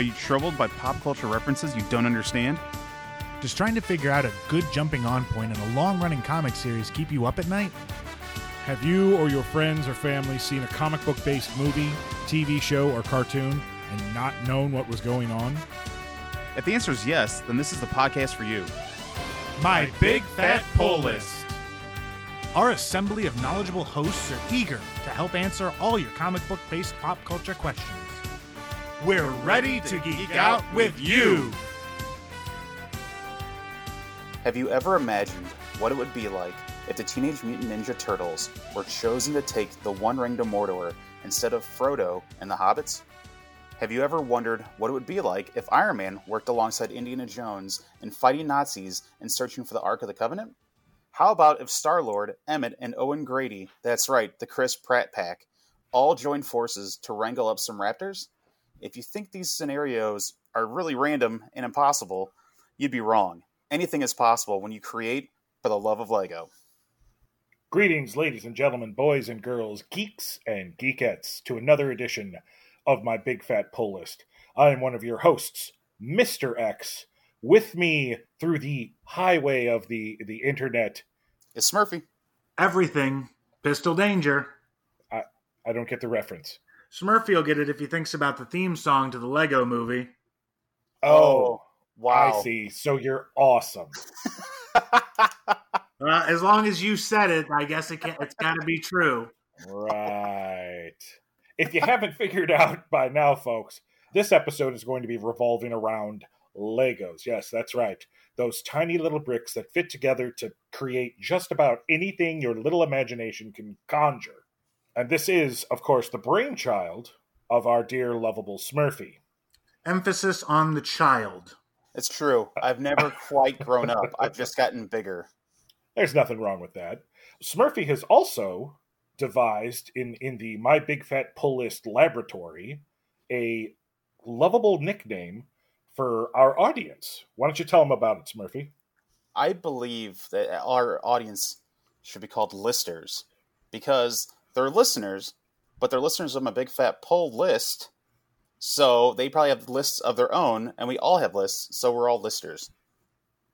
Are you troubled by pop culture references you don't understand? Just trying to figure out a good jumping on point in a long running comic series keep you up at night? Have you or your friends or family seen a comic book based movie, TV show, or cartoon and not known what was going on? If the answer is yes, then this is the podcast for you. My Big Fat Pull List. Our assembly of knowledgeable hosts are eager to help answer all your comic book based pop culture questions. We're ready to geek out with you. Have you ever imagined what it would be like if the Teenage Mutant Ninja Turtles were chosen to take the One Ring to Mordor instead of Frodo and the Hobbits? Have you ever wondered what it would be like if Iron Man worked alongside Indiana Jones in fighting Nazis and searching for the Ark of the Covenant? How about if Star Lord, Emmett, and Owen Grady, that's right, the Chris Pratt pack, all joined forces to wrangle up some raptors? If you think these scenarios are really random and impossible, you'd be wrong. Anything is possible when you create for the love of Lego. Greetings, ladies and gentlemen, boys and girls, geeks and geekettes, to another edition of my Big Fat Pull List. I am one of your hosts, Mr. X. With me through the highway of the, the internet, It's Smurfy. Everything. Pistol Danger. I, I don't get the reference. Smurfy will get it if he thinks about the theme song to the Lego movie. Oh, wow. I see. So you're awesome. Uh, as long as you said it, I guess it can, it's got to be true. Right. If you haven't figured out by now, folks, this episode is going to be revolving around Legos. Yes, that's right. Those tiny little bricks that fit together to create just about anything your little imagination can conjure. And this is, of course, the brainchild of our dear lovable Smurfy. Emphasis on the child. It's true. I've never quite grown up. I've just gotten bigger. There's nothing wrong with that. Smurfy has also devised in, in the My Big Fat Pull List laboratory a lovable nickname for our audience. Why don't you tell them about it, Smurfy? I believe that our audience should be called listers because they're listeners, but they're listeners of my big fat pull list. So they probably have lists of their own, and we all have lists, so we're all listers.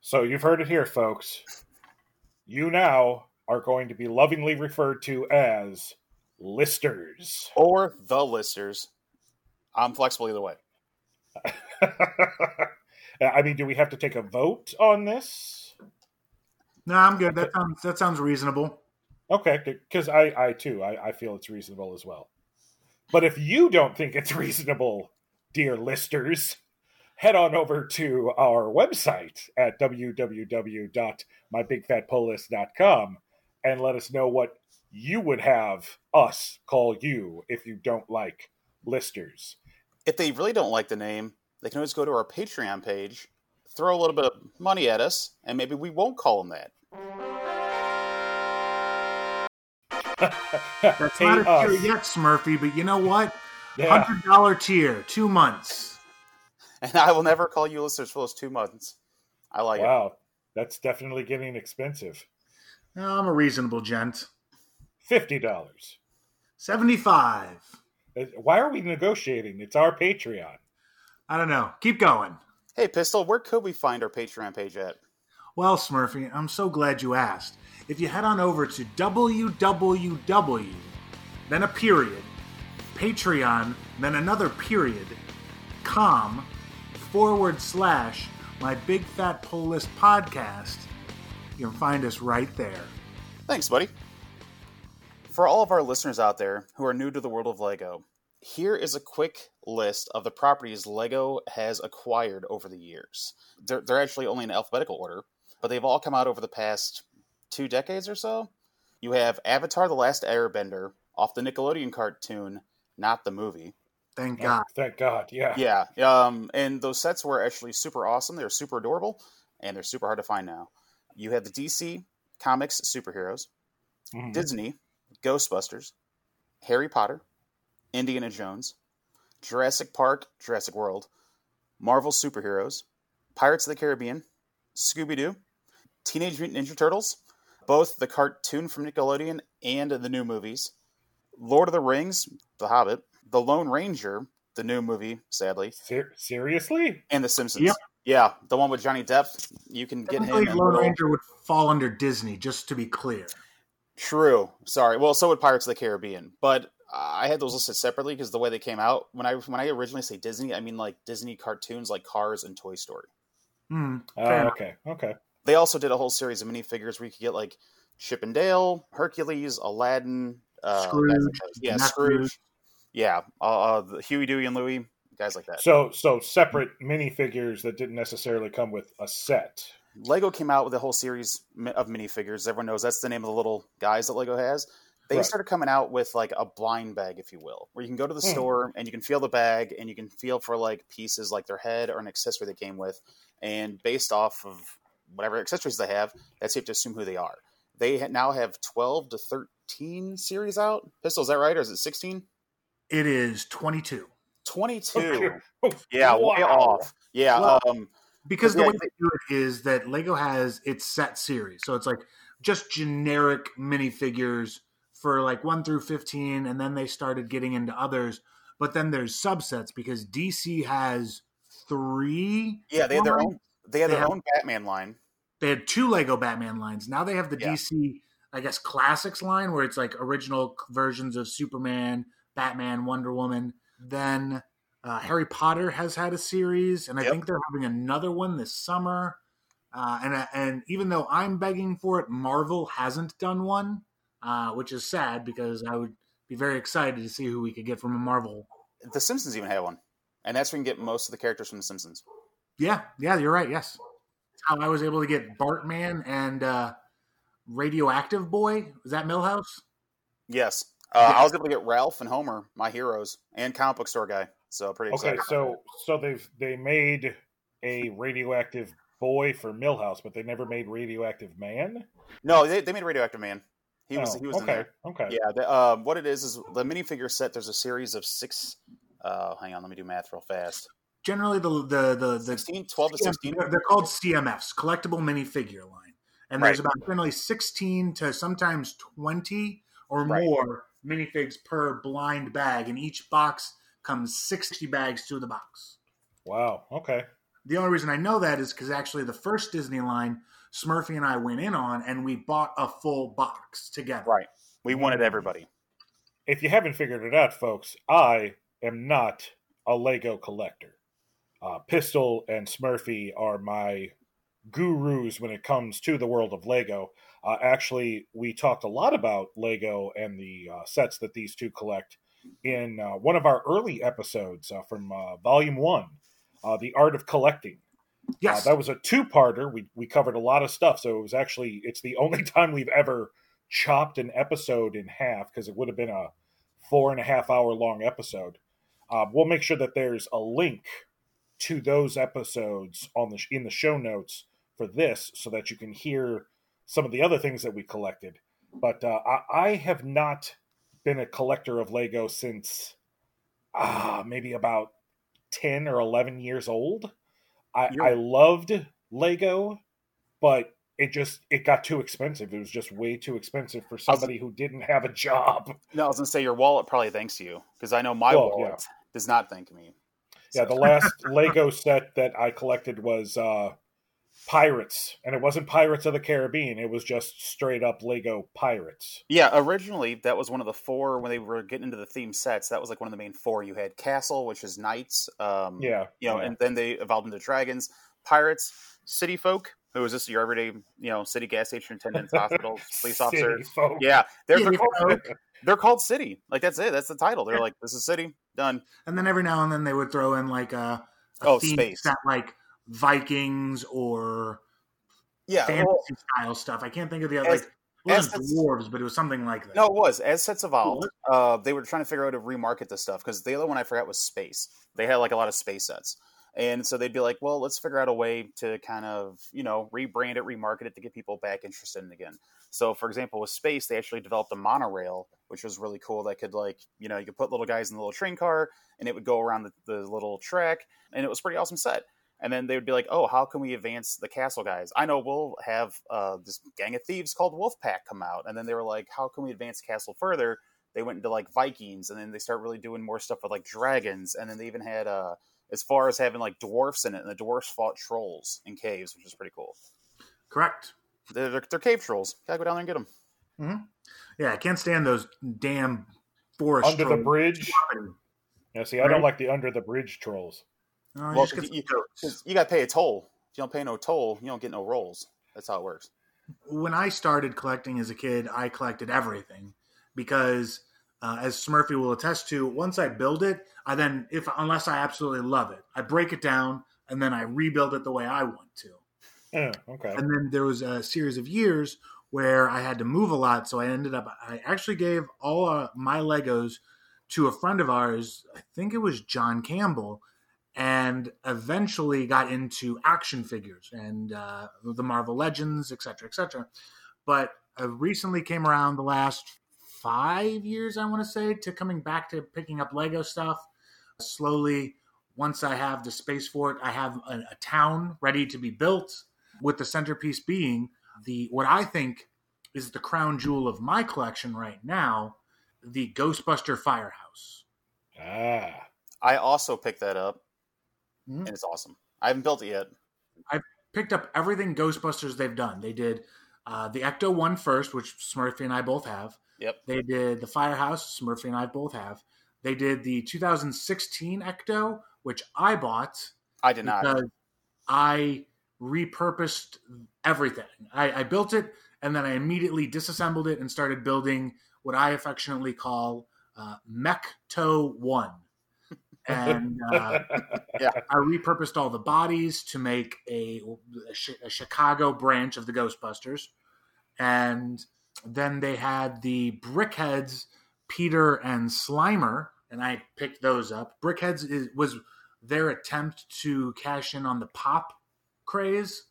So you've heard it here, folks. You now are going to be lovingly referred to as listers. Or the listers. I'm flexible either way. I mean, do we have to take a vote on this? No, I'm good. That sounds that sounds reasonable. Okay, because I, I too, I, I feel it's reasonable as well. But if you don't think it's reasonable, dear listers, head on over to our website at www.mybigfatpulllist.com and let us know what you would have us call you if you don't like listers. If they really don't like the name, they can always go to our Patreon page, throw a little bit of money at us, and maybe we won't call them that. That's not a us. tier yet, Smurfy, but you know what? Yeah. Hundred dollar tier, two months. And I will never call you listeners for those two months. I like it. Wow, that's definitely getting expensive. No, I'm a reasonable gent. Fifty dollars. Seventy five. Uh, why are we negotiating? It's our Patreon. I don't know. Keep going. Hey, Pistol, where could we find our Patreon page at? Well, Smurfy, I'm so glad you asked. If you head on over to www, then a period, Patreon, then another period, com, forward slash my big fat pull list podcast, you can find us right there. Thanks, buddy. For all of our listeners out there who are new to the world of Lego, here is a quick list of the properties Lego has acquired over the years. They're, they're actually only in alphabetical order, but they've all come out over the past two decades or so. You have Avatar The Last Airbender off the Nickelodeon cartoon, not the movie. Thank Oh, God. thank God. Yeah. Yeah, um, and those sets were actually super awesome. They're super adorable, and they're super hard to find now. You have the DC Comics superheroes, Mhm. Disney, Ghostbusters, Harry Potter, Indiana Jones, Jurassic Park, Jurassic World, Marvel superheroes, Pirates of the Caribbean, Scooby Doo, Teenage Mutant Ninja Turtles, both the cartoon from Nickelodeon and the new movies, Lord of the Rings, The Hobbit, The Lone Ranger, the new movie, sadly, Ser- seriously? and The Simpsons. Yep. Yeah, the one with Johnny Depp. You can get him. Technically, Lone Ranger would fall under Disney, just to be clear. True. Sorry. Well, so would Pirates of the Caribbean, but I had those listed separately because the way they came out. When I when I originally say Disney, I mean like Disney cartoons, like Cars and Toy Story. Hmm, Oh, okay, okay. They also did a whole series of minifigures where you could get like Chip and Dale, Hercules, Aladdin, uh, Scrooge, guys like those. yeah, Nephew. Scrooge, yeah, uh, uh, Huey, Dewey, and Louie, guys like that. So, so separate minifigures that didn't necessarily come with a set. Lego came out with a whole series mi- of minifigures. Everyone knows that's the name of the little guys that Lego has. They Right. started coming out with like a blind bag, if you will, where you can go to the Hmm. store and you can feel the bag and you can feel for like pieces like their head or an accessory they came with. And based off of whatever accessories they have, that's safe to assume who they are. They ha- now have 12 to 13 series out. Pistol, is that right? Or is it 16? It is 22. 22. Oh, Yeah, way off. Yeah. Well, um, Because the Yeah, way they- they do it is that Lego has its set series. So it's like just generic minifigures for like 1 through 15 and then they started getting into others. But then there's subsets because DC has 3 yeah, they have their own. They had They their have- own Batman line. They had two Lego Batman lines. Now they have the Yeah. DC I guess classics line where it's like original versions of Superman, Batman, Wonder Woman. Then uh, Harry Potter has had a series, and I Yep. think they're having another one this summer. Uh, and and even though I'm begging for it, Marvel hasn't done one, uh, which is sad because I would be very excited to see who we could get from a Marvel. The Simpsons even have one, and that's where you can get most of the characters from The Simpsons. Yeah, yeah, you're right. Yes, That's how I was able to get Bartman and uh, Radioactive Boy. Is that Milhouse? Yes, uh, I was able to get Ralph and Homer, my heroes, and comic book store guy. So pretty Okay, excited. so so they've they made a radioactive boy for Milhouse, but they never made radioactive man. no, they, they made Radioactive Man. He was Oh, he was okay, in there. okay. Yeah, the, uh, what it is is the minifigure set. There's a series of six. Uh, hang on, let me do math real fast. Generally, the the the, the 16, 12 to 16. They're, they're called CMFs, collectible minifigure line, and there's Right. about generally 16 to sometimes 20 or Right. more minifigs per blind bag, and each box comes 60 bags to the box. Wow. Okay. The only reason I know that is because actually the first Disney line, Smurfy and I went in on, and we bought a full box together. Right. We wanted everybody. If you haven't figured it out, folks, I am not a Lego collector. Uh, Pistol and Smurfy are my gurus when it comes to the world of Lego. Uh, actually, we talked a lot about Lego and the uh, sets that these two collect in uh, one of our early episodes uh, from uh, Volume One, uh, "The Art of Collecting." Yes, that was a two-parter. We we covered a lot of stuff, so it was actually it's the only time we've ever chopped an episode in half because it would have been a four and a half hour long episode. Uh, we'll make sure that there's a link to those episodes on the in the show notes for this, so that you can hear some of the other things that we collected. But uh, I, I have not been a collector of Lego since ah maybe about ten or eleven years old. I, You're- I loved Lego, but it just it got too expensive. It was just way too expensive for somebody who didn't have a job. No, I was gonna say your wallet probably thanks you because I know my Well, wallet does not thank me. Yeah, the last Lego set that I collected was uh Pirates, and it wasn't Pirates of the Caribbean. It was just straight up Lego Pirates. Yeah, originally that was one of the four when they were getting into the theme sets. That was like one of the main four. You had Castle, which is knights. Um, Yeah, you know, yeah. and then they evolved into dragons, pirates, city folk, who is just your everyday, you know, city gas station attendants, hospitals, police City officers. Yeah, they're, they're, called, they're called city. Like that's it. That's the title. They're like, this is city done. and then every now and then they would throw in like a, a Oh, theme space. set like Vikings or Yeah. fantasy well, style stuff. I can't think of the other. As- Like, it wasn't dwarves, but it was something like that. No, it was as sets evolved. Uh, they were trying to figure out how to remarket this stuff because the other one I forgot was space. They had like a lot of space sets, and so they'd be like, "Well, let's figure out a way to kind of you know rebrand it, remarket it to get people back interested in it again." So, for example, with space, they actually developed a monorail, which was really cool. That could like you know you could put little guys in the little train car, and it would go around the, the little track, and it was a pretty awesome set. And then they would be like, "Oh, how can we advance the castle guys?" I know we'll have uh, this gang of thieves called Wolfpack come out, and then they were like, "How can we advance the castle further?" they went into like Vikings, and then they start really doing more stuff with like dragons, and then they even had uh as far as having like dwarfs in it, and the dwarfs fought trolls in caves, which is pretty cool. Correct. They're, they're, they're cave trolls. Gotta go down there and get them. Mm-hmm. Yeah, I can't stand those damn forest under trolls. the bridge. Yeah, see, I Right. don't like the under the bridge trolls. Oh, you Well, just get 'cause some you, you got to pay a toll. If you don't pay no toll, you don't get no rolls. That's how it works. when I started collecting as a kid, I collected everything because, uh, as Smurfy will attest to, once I build it, I then, if unless I absolutely love it, I break it down and then I rebuild it the way I want to. Yeah, okay. And then there was a series of years where I had to move a lot, so I ended up. I actually gave all uh, my Legos to a friend of ours. I think it was John Campbell, and eventually got into action figures and uh, the Marvel Legends, et cetera, et cetera. But I recently came around the last five years, I want to say, to coming back to picking up Lego stuff. Slowly, once I have the space for it, I have a, a town ready to be built, with the centerpiece being the what I think is the crown jewel of my collection right now, the Ghostbuster Firehouse. Ah, I also picked that up, Mhm. and it's awesome. I haven't built it yet. I've picked up everything Ghostbusters they've done. They did uh, the Ecto one first, which Smurfy and I both have. Yep. They did the Firehouse, Smurfy and I both have. They did the 2016 Ecto, which I bought I did not. I repurposed everything. I, I built it and then I immediately disassembled it and started building what I affectionately call uh, Mechto One. And uh, I repurposed all the bodies to make a, a, a Chicago branch of the Ghostbusters, and then they had the BrickHeadz, Peter and Slimer, and I picked those up. BrickHeadz is, was their attempt to cash in on the pop craze.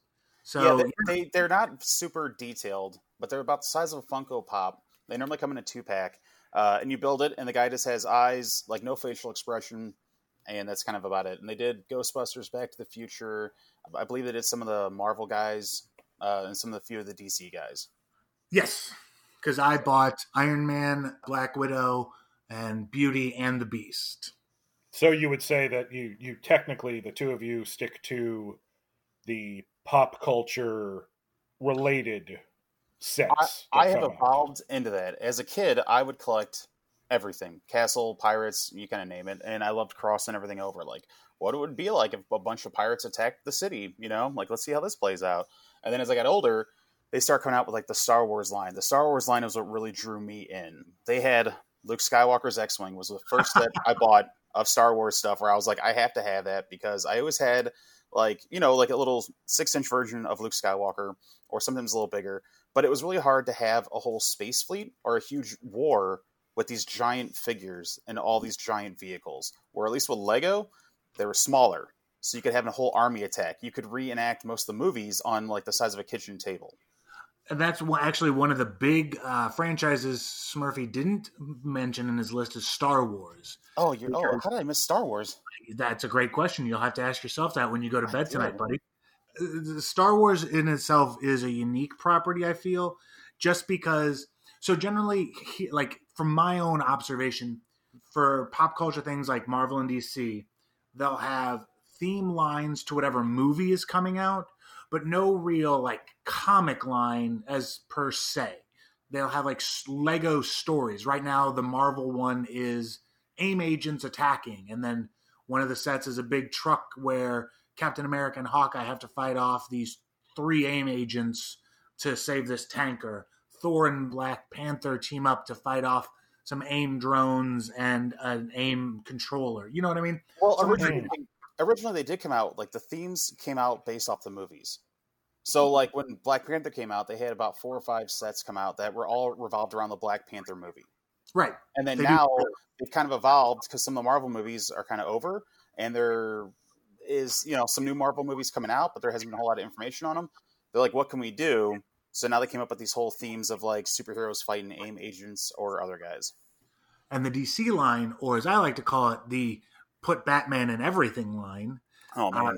So yeah, they, they they're not super detailed, but they're about the size of a Funko Pop. They normally come in a two pack, uh, and you build it, and the guy just has eyes, like no facial expression, and that's kind of about it. And they did Ghostbusters, Back to the Future. I believe they did some of the Marvel guys, uh, and some of the few of the DC guys. yes, because I bought Iron Man, Black Widow, and Beauty and the Beast. so you would say that you you technically the two of you stick to the pop culture related sets. I, I have come out. evolved into that. As a kid, I would collect everything Castle, Pirates, you kind of name it. And I loved crossing everything over. Like, what it would be like if a bunch of pirates attacked the city, you know? Like, let's see how this plays out. And then as I got older, they start coming out with like the Star Wars line. The Star Wars line was what really drew me in. They had Luke Skywalker's X Wing, was the first that I bought of Star Wars stuff where I was like, I have to have that because I always had like, you know, like a little six inch version of Luke Skywalker or sometimes a little bigger but it was really hard to have a whole space fleet or a huge war with these giant figures and all these giant vehicles. Where at least with Lego, they were smaller, so you could have a whole army attack. You could reenact most of the movies on like the size of a kitchen table. And that's actually one of the big uh, franchises Smurfy didn't mention in his list is Star Wars. Oh, you're, oh, how did I miss Star Wars? That's a great question. You'll have to ask yourself that when you go to bed tonight, buddy. Uh, Star Wars in itself is a unique property, I feel, just because. So, generally, he, like from my own observation, for pop culture things like Marvel and DC, they'll have theme lines to whatever movie is coming out, but no real like comic line as per se. They'll have like Lego stories. Right now, the Marvel one is AIM agents attacking, and then one of the sets is a big truck where Captain America and Hawkeye have to fight off these three AIM agents to save this tanker. Thor and Black Panther team up to fight off some AIM drones and an AIM controller. You know what I mean? Well, So- originally, originally they did come out like the themes came out based off the movies. So like when Black Panther came out, they had about four or five sets come out that were all revolved around the Black Panther movie. Right. And then They do. now they've kind of evolved because some of the Marvel movies are kind of over, and there is you know some new Marvel movies coming out, but there hasn't been a whole lot of information on them. They're like, what can we do? So now they came up with these whole themes of like superheroes fighting AIM agents or other guys. And the DC line, or as I like to call it, the put Batman in everything line, Oh Uh,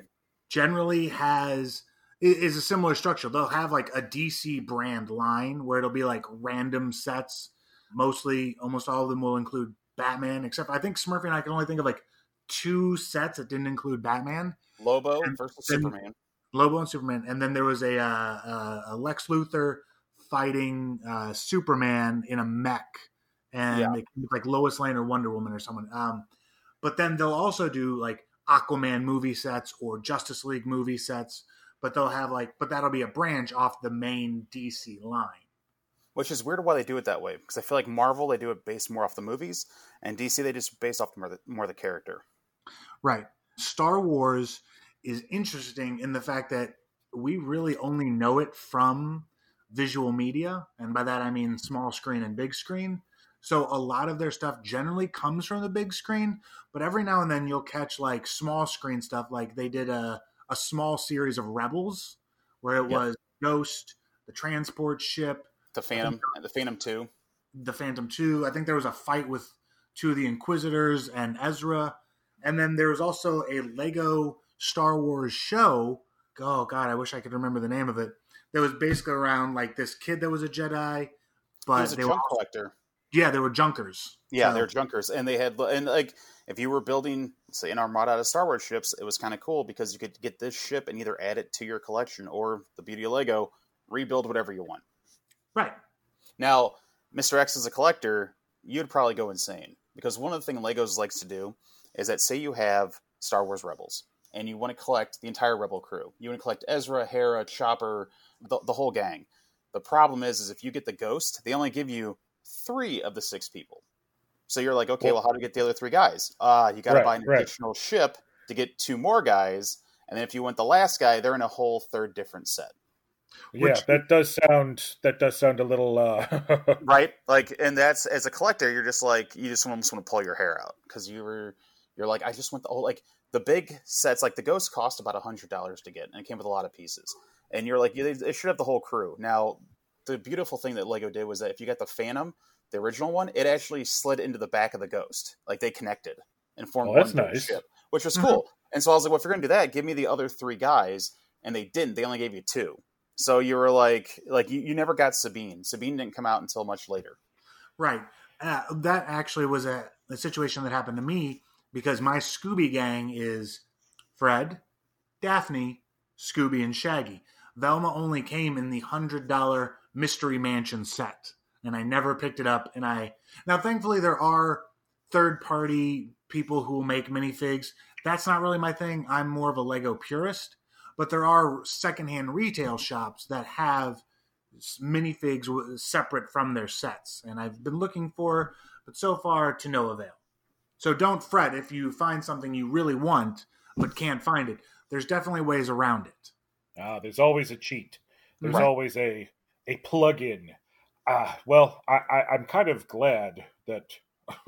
generally has is a similar structure. They'll have like a DC brand line where it'll be like random sets mostly almost all of them will include Batman, except I think Smurfy and I can only think of like two sets that didn't include Batman. Lobo And versus then- Superman. Lobo and Superman, and then there was a uh, uh, a Lex Luthor fighting uh, Superman in a mech, and Yeah. like Lois Lane or Wonder Woman or someone. Um, but then they'll also do like Aquaman movie sets or Justice League movie sets, but they'll have like, but that'll be a branch off the main DC line. Which is weird why they do it that way because I feel like Marvel they do it based more off the movies, and DC they just based off more the, more the character. Right. Star Wars is interesting in the fact that we really only know it from visual media. And by that, I mean small screen and big screen. So a lot of their stuff generally comes from the big screen, but every now and then you'll catch like small screen stuff. Like they did a, a small series of Rebels where it Yep. was Ghost, the transport ship, The Phantom, the Phantom Two. the Phantom 2. I think there was a fight with two of the Inquisitors and Ezra. And then there was also a Lego Star Wars show. Oh, God, I wish I could remember the name of it. That was basically around like this kid that was a Jedi. But was a they junk were, collector. yeah, they were junkers. Yeah, So- they're junkers, and they had and like if you were building say an armada out of Star Wars ships, it was kind of cool because you could get this ship and either add it to your collection or the beauty of Lego, rebuild whatever you want. Right. Now, Mr. X is a collector, you'd probably go insane because one of the things Legos likes to do is that say you have Star Wars Rebels and you want to collect the entire Rebel crew, you want to collect Ezra, Hera, Chopper, the, the whole gang. The problem is, is if you get the Ghost, they only give you three of the six people. So you're like, okay, well, how do you get the other three guys? Uh, you got to Right, buy an right. additional ship to get two more guys, and then if you want the last guy, they're in a whole third different set. Yeah, that does sound that does sound a little uh right? Like and that's as a collector you're just like you just almost want to pull your hair out because you were you're like i just want the whole like the big sets like the ghost cost about a hundred dollars to get and it came with a lot of pieces. And you're like you- they should have the whole crew. Now the beautiful thing that lego did was that if you got the phantom the original one it actually slid into the back of the ghost. Like they connected and formed Oh, one nice. ship which was cool. And so i was like well if you're gonna do that give me the other three guys and they didn't. They only gave you two so you were like like you, you never got sabine sabine didn't come out until much later Right. Uh, that actually was a, a situation that happened to me because my Scooby gang is Fred, Daphne, Scooby, and Shaggy. Velma only came in the hundred dollar Mystery Mansion set, and I never picked it up. And I now, thankfully, there are third party people who will make minifigs. That's not really my thing. I'm more of a Lego purist, but there are secondhand retail shops that have minifigs separate from their sets, and I've been looking for, but so far to no avail. So don't fret if you find something you really want but can't find it. There's definitely ways around it. Ah, there's always a cheat. There's Right. always a a plug-in. Ah, well, I, I I'm kind of glad that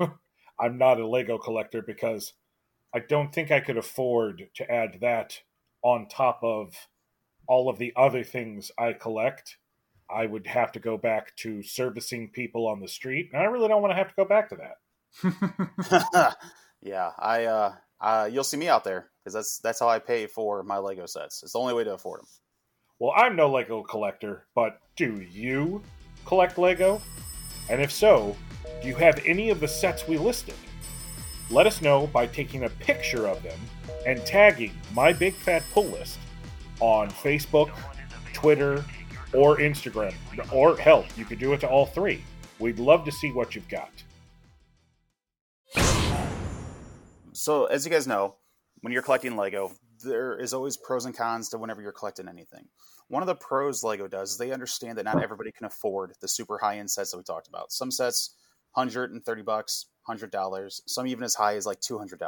I'm not a Lego collector because I don't think I could afford to add that on top of all of the other things I collect. I would have to go back to servicing people on the street, and I really don't want to have to go back to that. yeah, I uh, uh, you'll see me out there because that's that's how I pay for my Lego sets. It's the only way to afford them. Well, I'm no Lego collector, but do you collect Lego? And if so, do you have any of the sets we listed? Let us know by taking a picture of them and tagging My Big Fat Pull List on Facebook, Twitter, or Instagram. Or hell, you could do it to all three. We'd love to see what you've got. So, as you guys know, when you're collecting Lego, there is always pros and cons to whenever you're collecting anything. One of the pros Lego does is they understand that not everybody can afford the super high end sets that we talked about. Some sets, 130 bucks, $100, some even as high as like $200.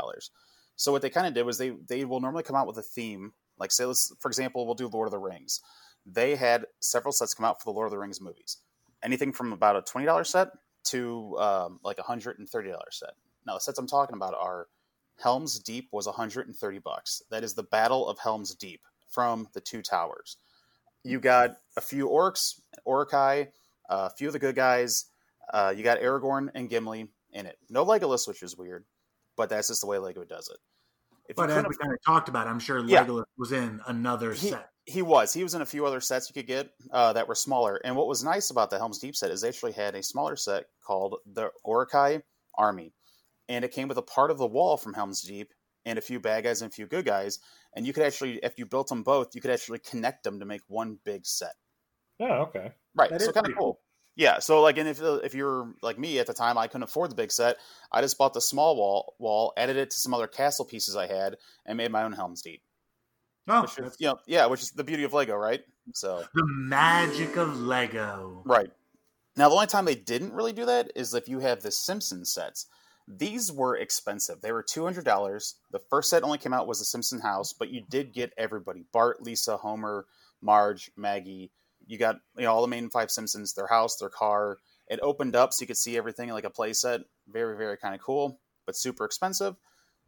So what they kind of did was they they will normally come out with a theme. Like say, let's, for example, we'll do Lord of the Rings. They had several sets come out for the Lord of the Rings movies. Anything from about a $20 set to um, like a $130 set. Now the sets I'm talking about are Helm's Deep was 130 bucks. That is the Battle of Helm's Deep from the Two Towers. You got a few orcs, Uruk-hai, a few of the good guys. Uh, you got Aragorn and Gimli in it. No Legolas, which is weird, but that's just the way Lego does it. If But you as we kind of talked about, I'm sure Yeah. Legolas was in another He- set. He was. He was in a few other sets you could get uh, that were smaller. And what was nice about the Helm's Deep set is they actually had a smaller set called the Uruk-hai Army. And it came with a part of the wall from Helm's Deep and a few bad guys and a few good guys. And you could actually, if you built them both, you could actually connect them to make one big set. Oh, okay. Right. That so kind of pretty cool. Yeah. So like, and if uh, if you're like me at the time, I couldn't afford the big set. I just bought the small wall, wall, added it to some other castle pieces I had, and made my own Helm's Deep. Oh, Which is, you know, yeah, which is the beauty of Lego, right? So the magic of Lego. Right. Now, the only time they didn't really do that is if you have the Simpsons sets. These were expensive. They were two hundred dollars. The first set only came out was the Simpson house, but you did get everybody: Bart, Lisa, Homer, Marge, Maggie. You got you know all the main five Simpsons, their house, their car. It opened up so you could see everything like a play set. Very, very kind of cool, but super expensive.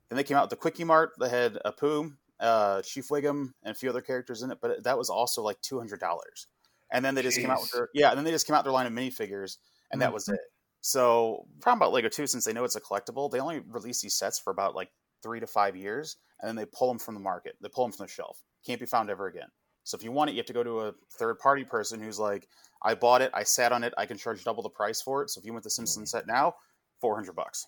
Then they came out with the Quickie Mart that had Apu, uh, Chief Wiggum, and a few other characters in it, but that was also like two hundred dollars. And then they just came out with their yeah, and then they just came out their line of minifigures, and that was it. So problem about Lego too, since they know it's a collectible, they only release these sets for about like three to five years, and then they pull them from the market. They pull them from the shelf. Can't be found ever again. So if you want it, you have to go to a third party person who's like, I bought it, I sat on it, I can charge double the price for it. So if you want the Simpsons set now, four hundred bucks.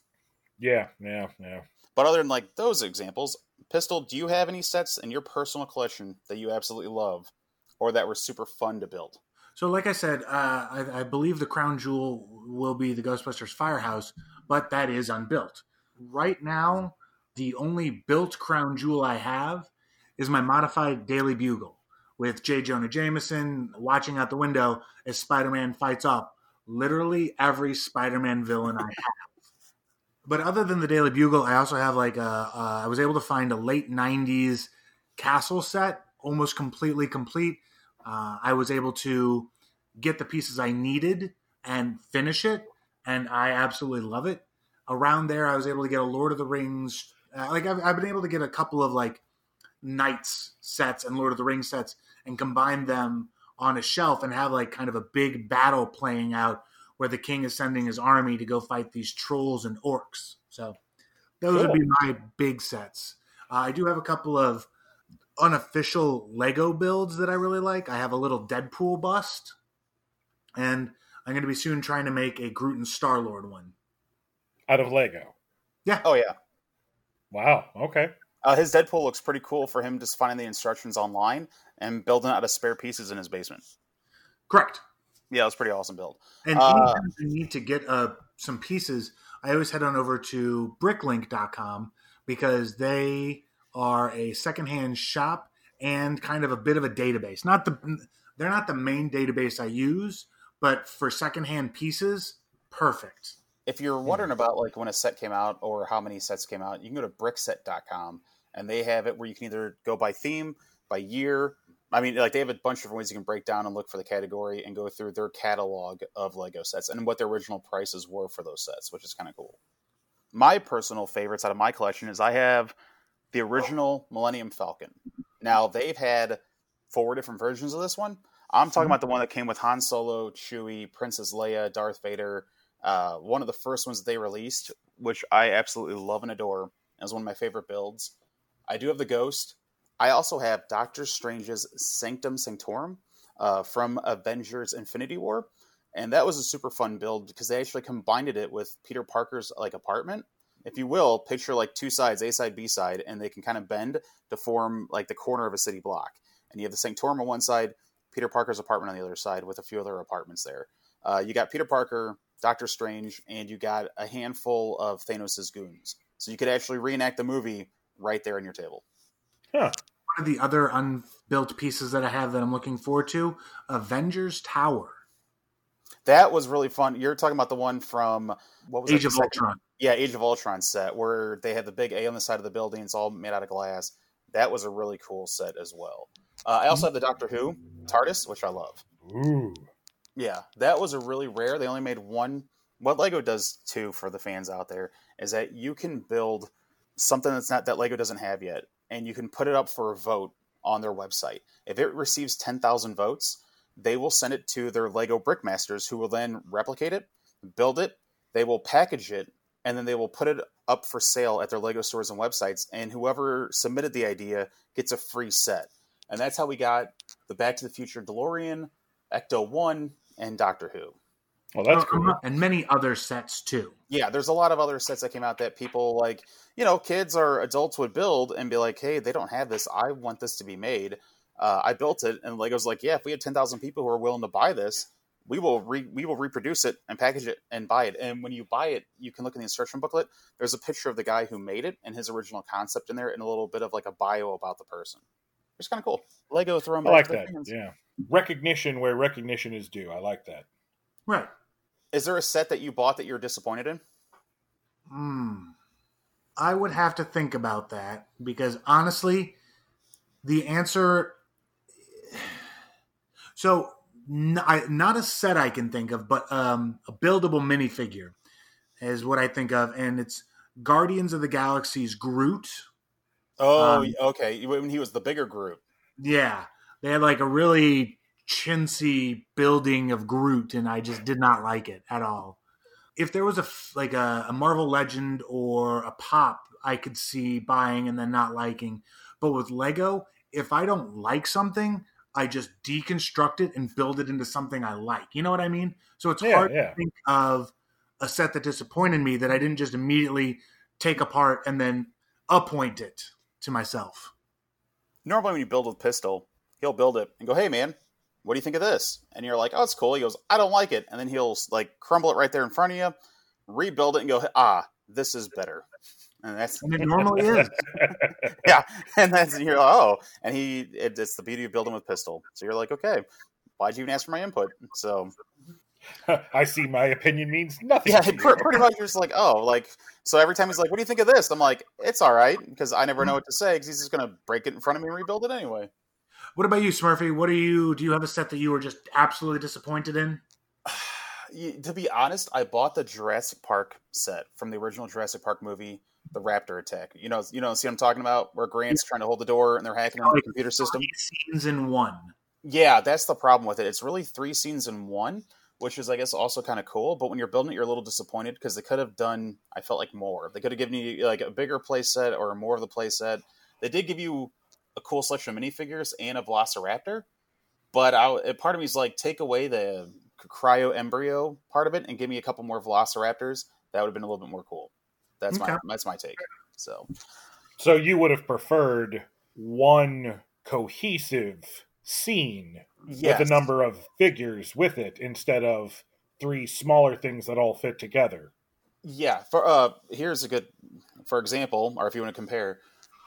Yeah, yeah, yeah. But other than like those examples, Pistol, do you have any sets in your personal collection that you absolutely love, or that were super fun to build? So, like I said, uh, I, I believe the crown jewel will be the Ghostbusters Firehouse, but that is unbuilt. Right now, the only built crown jewel I have is my modified Daily Bugle with J. Jonah Jameson watching out the window as Spider Man fights off literally every Spider Man villain I have. But other than the Daily Bugle, I also have like a, uh, I was able to find a late 90s castle set, almost completely complete. Uh, I was able to get the pieces I needed and finish it, and I absolutely love it. Around there, I was able to get a Lord of the Rings. Uh, like I've, I've been able to get a couple of like Knights sets and Lord of the Rings sets and combine them on a shelf and have like kind of a big battle playing out where the king is sending his army to go fight these trolls and orcs. So those would be my big sets. Uh, I do have a couple of unofficial Lego builds that I really like. I have a little Deadpool bust, and I'm going to be soon trying to make a Groot and Star Lord one. Out of Lego. Yeah. Oh yeah, Wow. Okay. Uh, his Deadpool looks pretty cool for him just finding the instructions online and building out of spare pieces in his basement. Correct. Yeah, it was a pretty awesome build. And Uh, anytime I need to get uh, some pieces, I always head on over to bricklink.com because they are a secondhand shop and kind of a bit of a database. Not the they're not the main database I use, but for secondhand pieces, perfect. If you're wondering about like when a set came out or how many sets came out, you can go to brickset.com and they have it where you can either go by theme, by year. I mean, like they have a bunch of different ways you can break down and look for the category and go through their catalog of Lego sets and what their original prices were for those sets, which is kind of cool. My personal favorites out of my collection is I have the original Millennium Falcon. Now they've had four different versions of this one. I'm talking about the one that came with Han Solo, Chewie, Princess Leia, Darth Vader. Uh, one of the first ones that they released, which I absolutely love and adore, It was one of my favorite builds. I do have the Ghost. I also have Doctor Strange's Sanctum Sanctorum uh, from Avengers: Infinity War, and that was a super fun build because they actually combined it with Peter Parker's like apartment. If you will, picture like two sides, A side, B side, and they can kind of bend to form like the corner of a city block. And you have the Sanctorum on one side, Peter Parker's apartment on the other side, with a few other apartments there. Uh, you got Peter Parker, Doctor Strange, and you got a handful of Thanos' goons. So you could actually reenact the movie right there on your table. Huh. One of the other unbuilt pieces that I have that I'm looking forward to, Avengers Tower, That was really fun. You're talking about the one from what was Age it? of Ultron. Yeah, Age of Ultron set where they had the big A on the side of the building. It's all made out of glass. That was a really cool set as well. Uh, I also have the Doctor Who TARDIS, which I love. Ooh. Yeah, that was a really rare. They only made one. What Lego does too for the fans out there is that you can build something that's not that Lego doesn't have yet, and you can put it up for a vote on their website. If it receives ten thousand votes, they will send it to their Lego Brickmasters, who will then replicate it, build it. They will package it and then they will put it up for sale at their Lego stores and websites. And whoever submitted the idea gets a free set. And that's how we got the Back to the Future DeLorean, Ecto One, and Doctor Who. Well, that's cool. and many other sets too. Yeah, there's a lot of other sets that came out that people like, you know, kids or adults would build and be like, hey, they don't have this. I want this to be made. Uh, I built it, and Lego's like, yeah, if we had ten thousand people who are willing to buy this, we will re- we will reproduce it and package it and buy it. And when you buy it, you can look in the instruction booklet. There's a picture of the guy who made it and his original concept in there, and a little bit of like a bio about the person. It's kind of cool. Lego throwing I like that. fans. Yeah. Recognition where recognition is due. I like that. Right. Is there a set that you bought that you're disappointed in? Hmm. I would have to think about that because honestly, the answer. So, n- I- not a set I can think of, but um, a buildable minifigure is what I think of, and it's Guardians of the Galaxy's Groot. Oh, Um, okay. When he was the bigger Groot. Yeah, they had like a really chintzy building of Groot, and I just did not like it at all. If there was a like a, a Marvel Legend or a Pop, I could see buying and then not liking. But with Lego, if I don't like something, I just deconstruct it and build it into something I like. You know what I mean? So it's Yeah, hard yeah. to think of a set that disappointed me that I didn't just immediately take apart and then appoint it to myself. normally when you build with pistol he'll build it and go hey man what do you think of this? And you're like oh it's cool. He goes i don't like it. And then he'll like crumble it right there in front of you rebuild it and go ah this is better. And that's And it normally is. yeah. And that's and you're like oh. And he it, it's the beauty of building with pistol. So you're like okay. Why'd you even ask for my input? So I see my opinion means nothing. yeah to pretty, pretty much you're just like oh like so every time he's like what do you think of this? I'm like it's all right because i never know what to say because he's just gonna break it in front of me and rebuild it anyway What about you, Smurfy? What do you do? You have a set that you were just absolutely disappointed in? To be honest, I bought the Jurassic Park set from the original Jurassic Park movie, The Raptor Attack. You know, you know, see what I'm talking about? Where Grant's trying to hold the door and they're hacking into the computer system. Scenes in one. Yeah, that's the problem with it. It's really three scenes in one, which is, I guess, also kind of cool. But when you're building it, you're a little disappointed because they could have done, I felt like more. They could have given you like a bigger play set or more of the play set. They did give you a cool selection of minifigures and a Velociraptor, but I, part of me is like, take away the cryo embryo part of it and give me a couple more Velociraptors. That would have been a little bit more cool. That's my that's my take. So So you would have preferred one cohesive scene yes. with a number of figures with it instead of three smaller things that all fit together. Yeah, for uh here's a good for example, or if you want to compare,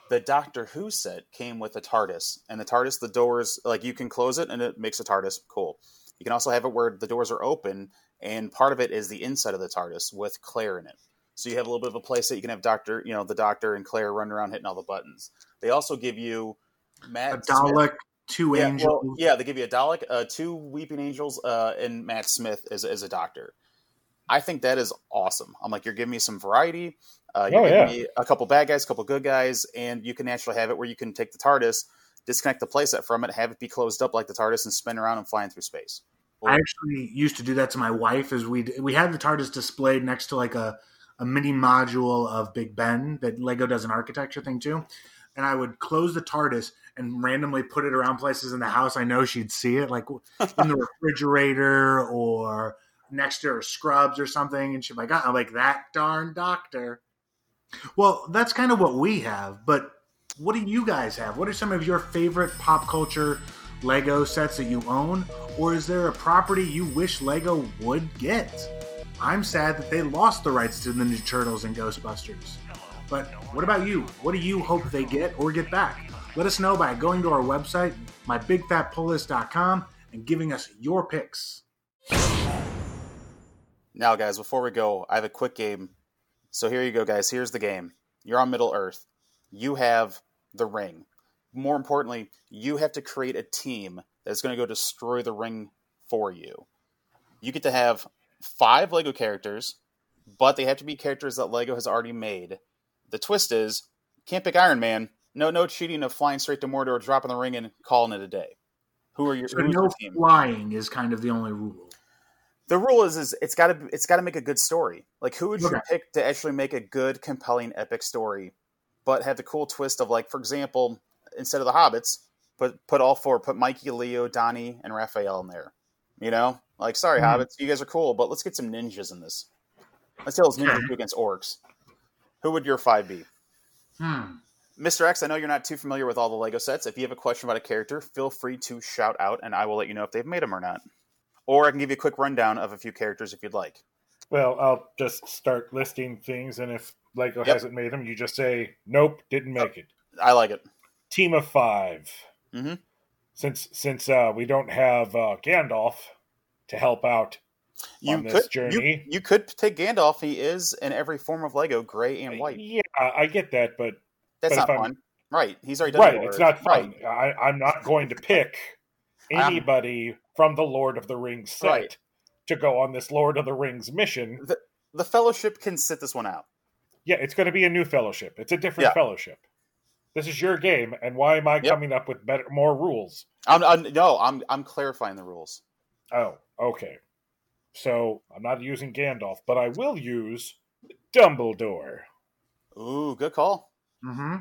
the Doctor Who set came with a TARDIS, and the TARDIS, the doors like you can close it and it makes a TARDIS. Cool. You can also have it where the doors are open, and part of it is the inside of the TARDIS with Claire in it. So you have a little bit of a place that you can have Doctor, you know, the Doctor and Claire running around hitting all the buttons. They also give you Matt A Smith- Dalek, two yeah, angels. well, yeah, they give you a Dalek, uh, two Weeping Angels, uh, and Matt Smith as, as a doctor. I think that is awesome. I'm like, you're giving me some variety. Uh, you're Oh, yeah. me a couple bad guys, a couple good guys, and you can actually have it where you can take the TARDIS, disconnect the playset from it, have it be closed up like the TARDIS, and spin around and flying through space. I actually used to do that to my wife. As we we had the TARDIS displayed next to like a a mini module of Big Ben that Lego does an architecture thing too, and I would close the TARDIS and randomly put it around places in the house. I know she'd see it, like in the refrigerator or next to her scrubs or something, and she'd be like, "I'm like that darn doctor." Well, that's kind of what we have, but what do you guys have? What are some of your favorite pop culture Lego sets that you own? Or is there a property you wish Lego would get? I'm sad that they lost the rights to the Ninja Turtles and Ghostbusters. But what about you? What do you hope they get or get back? Let us know by going to our website, mybigfatpulllist.com, and giving us your picks. Now, guys, before we go, I have a quick game. So here you go, guys. Here's the game. You're on Middle Earth. You have the ring. More importantly, you have to create a team that's going to go destroy the ring for you. You get to have five Lego characters, but they have to be characters that Lego has already made. The twist is, can't pick Iron Man. No, no cheating of flying straight to Mordor, dropping the ring, and calling it a day. Who are your, So no your flying is kind of the only rule. The rule is is it's got to it's got to make a good story. Like who would you Okay. pick to actually make a good, compelling, epic story, but have the cool twist of like, for example, instead of the hobbits, put put all four, put Mikey, Leo, Donnie, and Raphael in there. You know, like sorry Mhm. hobbits, you guys are cool, but let's get some ninjas in this. Let's see how those ninjas do against orcs. Who would your five be? Hmm. Mr. X, I know you're not too familiar with all the Lego sets. If you have a question about a character, feel free to shout out and I will let you know if they've made them or not. Or I can give you a quick rundown of a few characters if you'd like. Well, I'll just start listing things, and if Lego Yep. hasn't made them, you just say, nope, didn't make it. I like it. Team of 5 mm-hmm. Since since uh, we don't have uh, Gandalf to help out You on this could journey. You, you could take Gandalf. He is in every form of Lego, gray and white. Yeah, I get that, but That's but not if I'm- fun. Right. He's already done right, it's not fun. I, I'm not going to pick I'm- anybody from the Lord of the Rings set Right. to go on this Lord of the Rings mission. The Fellowship can sit this one out. Yeah, it's going to be a new fellowship. It's a different Yeah. fellowship. This is your game, and why am I Yep. coming up with better, more rules? I'm, I'm no, I'm I'm clarifying the rules. Oh, okay. So I'm not using Gandalf, but I will use Dumbledore. Ooh, good call. Mm-hmm.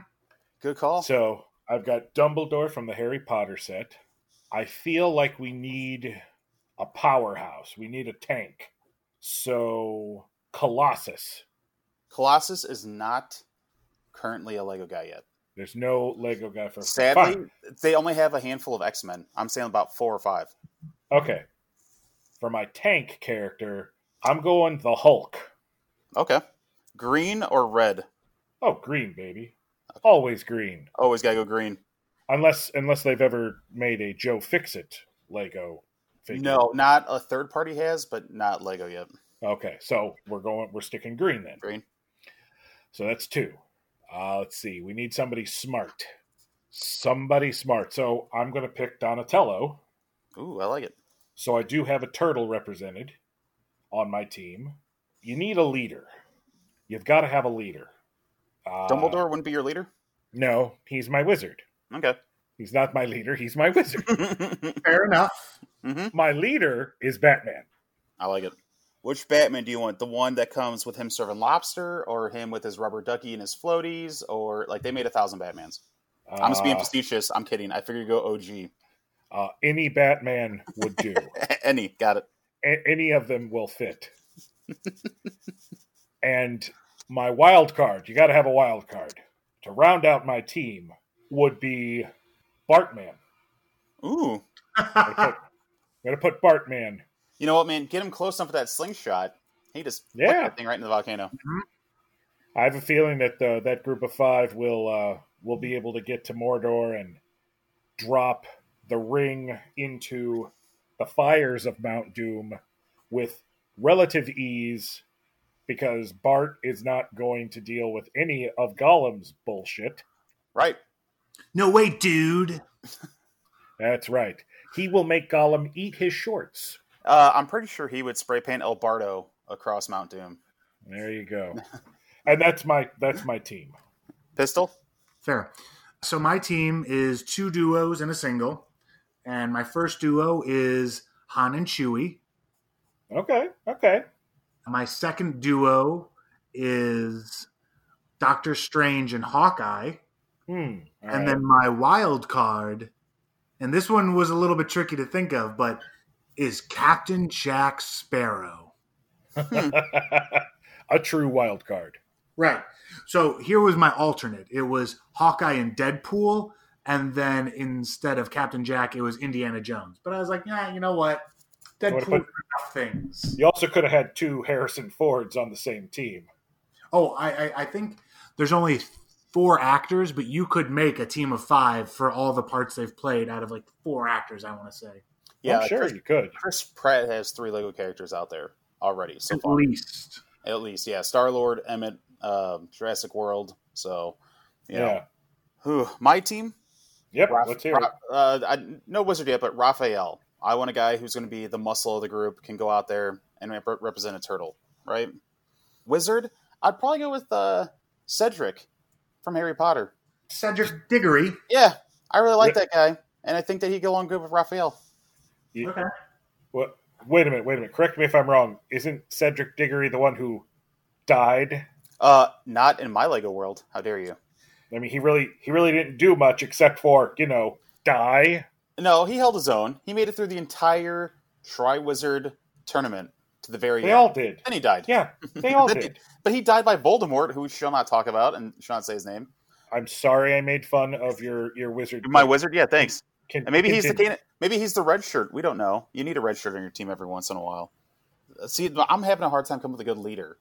Good call. So I've got Dumbledore from the Harry Potter set. I feel like we need a powerhouse. We need a tank. So Colossus. Colossus is not currently a Lego guy yet. There's no Lego guy for Sadly, Fine. they only have a handful of X Men. I'm saying about four or five. Okay. For my tank character, I'm going the Hulk. Okay. Green or red? Oh, green, baby. Always green. Always gotta go green. Unless unless they've ever made a Joe Fixit Lego figure. No, not a third party has, but not Lego yet. Okay, so we're going we're sticking green then. Green. So that's two. Uh, let's see. We need somebody smart. Somebody smart. So I'm going to pick Donatello. Ooh, I like it. So I do have a turtle represented on my team. You need a leader. You've got to have a leader. Uh, Dumbledore wouldn't be your leader. No, he's my wizard. Okay. He's not my leader. He's my wizard. Fair enough. hmm my leader is Batman. I like it. Which Batman do you want? The one that comes with him serving lobster, or him with his rubber ducky and his floaties, or like they made a thousand Batmans? I'm just being Uh, facetious. I'm kidding. I figured you go OG. uh, any Batman would do. Any, got it. A- any of them will fit. and my wild card, you got to have a wild card to round out my team would be Bartman. Ooh, I'm going to put Bartman. you know what, man? Get him close enough with that slingshot. He just Yeah. that thing right into the volcano. I have a feeling that uh, that group of five will uh, will be able to get to Mordor and drop the ring into the fires of Mount Doom with relative ease because Bart is not going to deal with any of Gollum's bullshit. Right. No way, dude. That's right. He will make Gollum eat his shorts. Uh, I'm pretty sure he would spray paint El Barto across Mount Doom. There you go. and that's my that's my team. Pistol. Fair. So my team is two duos and a single, and my first duo is Han and Chewie. Okay, okay. My second duo is Doctor Strange and Hawkeye. Hmm. and right. then my wild card, and this one was a little bit tricky to think of, but is Captain Jack Sparrow. a true wild card. Right. So here was my alternate. It was Hawkeye and Deadpool, and then instead of Captain Jack, it was Indiana Jones. But I was like, yeah, you know what? What Deadpool if are I- enough things. You also could have had two Harrison Fords on the same team. Oh, I, I, I think there's only four actors, but you could make a team of five for all the parts they've played out of like four actors. I want to say Yeah, I'm sure Chris, you could. Chris Pratt has three Lego characters out there already so at far. least. At least, yeah. Star Lord, Emmett, um, Jurassic World. So, you know. Yeah. Whew, my team. Yep. Raph- let's hear it. Uh, I, no wizard yet, but Raphael. I want a guy who's going to be the muscle of the group, can go out there and rep- represent a turtle, right? Wizard. I'd probably go with uh, Cedric from Harry Potter. Cedric Diggory. Yeah, I really like Yeah. that guy, and I think that he'd go along good with Raphael. You- Okay. What Wait a minute, wait a minute. Correct me if I'm wrong. Isn't Cedric Diggory the one who died? Uh, not in my Lego world. How dare you? I mean, he really he really didn't do much except for you know die. No, he held his own. He made it through the entire Triwizard tournament to the very They end. all did. and he died. Yeah, they all Then- did. But he died by Voldemort, who we shall not talk about and shall not say his name. I'm sorry I made fun of your your wizard. My wizard, yeah, thanks. Can, And maybe he's the maybe he's the red shirt. We don't know. You need a red shirt on your team every once in a while. Uh, See, I'm having a hard time coming with a good leader.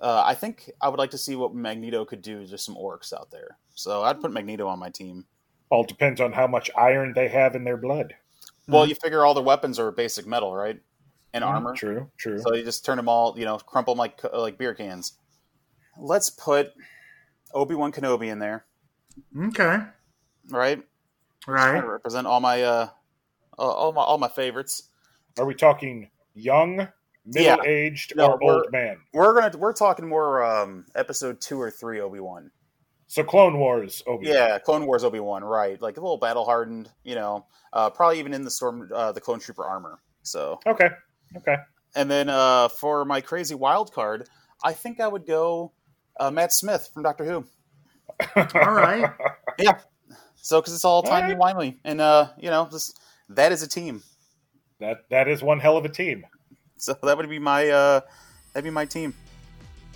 Uh, I think I would like to see what Magneto could do to some orcs out there. So I'd put Magneto on my team. All depends on how much iron they have in their blood. Well, you figure all their weapons are basic metal, right? And Mm, armor. True, true. So you just turn them all, you know, crumple them like like beer cans. Let's put Obi Wan Kenobi in there, Okay. right? Right. To represent all my uh, all- my all my favorites. Are we talking young, middle aged, No, or old man? We're gonna we're talking more um, episode two or three Obi Wan. So Clone Wars. Obi. Wan. Yeah, Clone Wars Obi Wan, right? Like a little battle hardened, you know, uh, probably even in the storm uh, the Clone Trooper armor. So Okay. Okay. and then uh, for my crazy wild card, I think I would go uh, Matt Smith from Doctor Who. All right. Yeah. So because it's all timey Alright. wimey, and uh, you know, just that is a team. That that is one hell of a team. So that would be my uh, that'd be my team.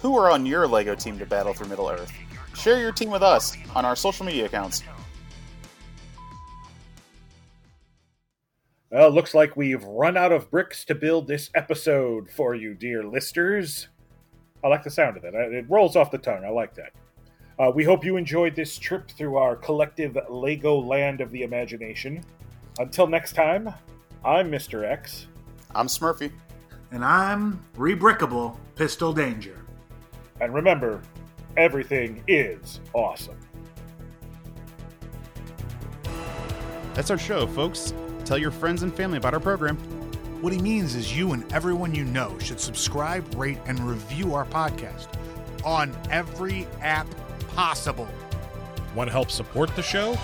Who are on your Lego team to battle through Middle Earth? Share your team with us on our social media accounts. Well, looks like we've run out of bricks to build this episode for you, dear listeners. I like the sound of that. It rolls off the tongue. I like that. Uh, we hope you enjoyed this trip through our collective Lego land of the imagination. Until next time, I'm Mr. X. I'm Smurfy. And I'm rebrickable Pistol Danger. And remember, everything is awesome. That's our show, folks. Tell your friends and family about our program. What he means is you and everyone you know should subscribe, rate, and review our podcast on every app possible. Want to help support the show?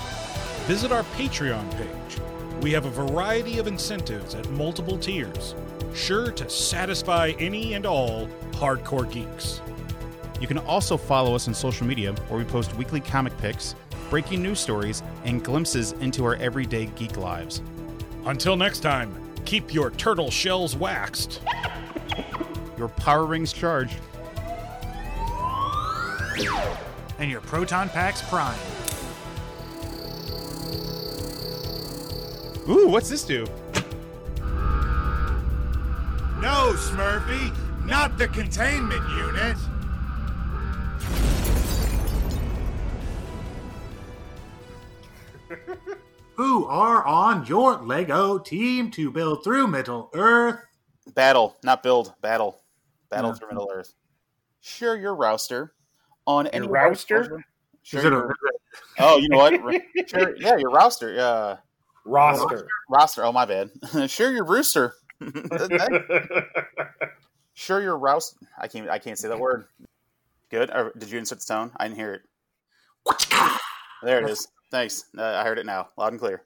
Visit our Patreon page. We have a variety of incentives at multiple tiers, sure to satisfy any and all hardcore geeks. You can also follow us on social media where we post weekly comic picks, breaking news stories, and glimpses into our everyday geek lives. Until next time, keep your turtle shells waxed. Your power rings charged. And your proton packs prime. Ooh, what's this do? No, Smurfy, not the containment unit. Who are on your Lego team to build through Middle Earth? Battle, not build. Battle. Battle Yeah. through Middle Earth. Share your rouster on any rouster? Share your, a, oh, you know what? Share, yeah, your rouster. Uh, Roster. roster. Oh, my bad. Share your rooster. sure, your rouse. I can't. I can't say that word. Good. Or did you insert the tone? I didn't hear it. There it is. Thanks. Uh, I heard it now, loud and clear.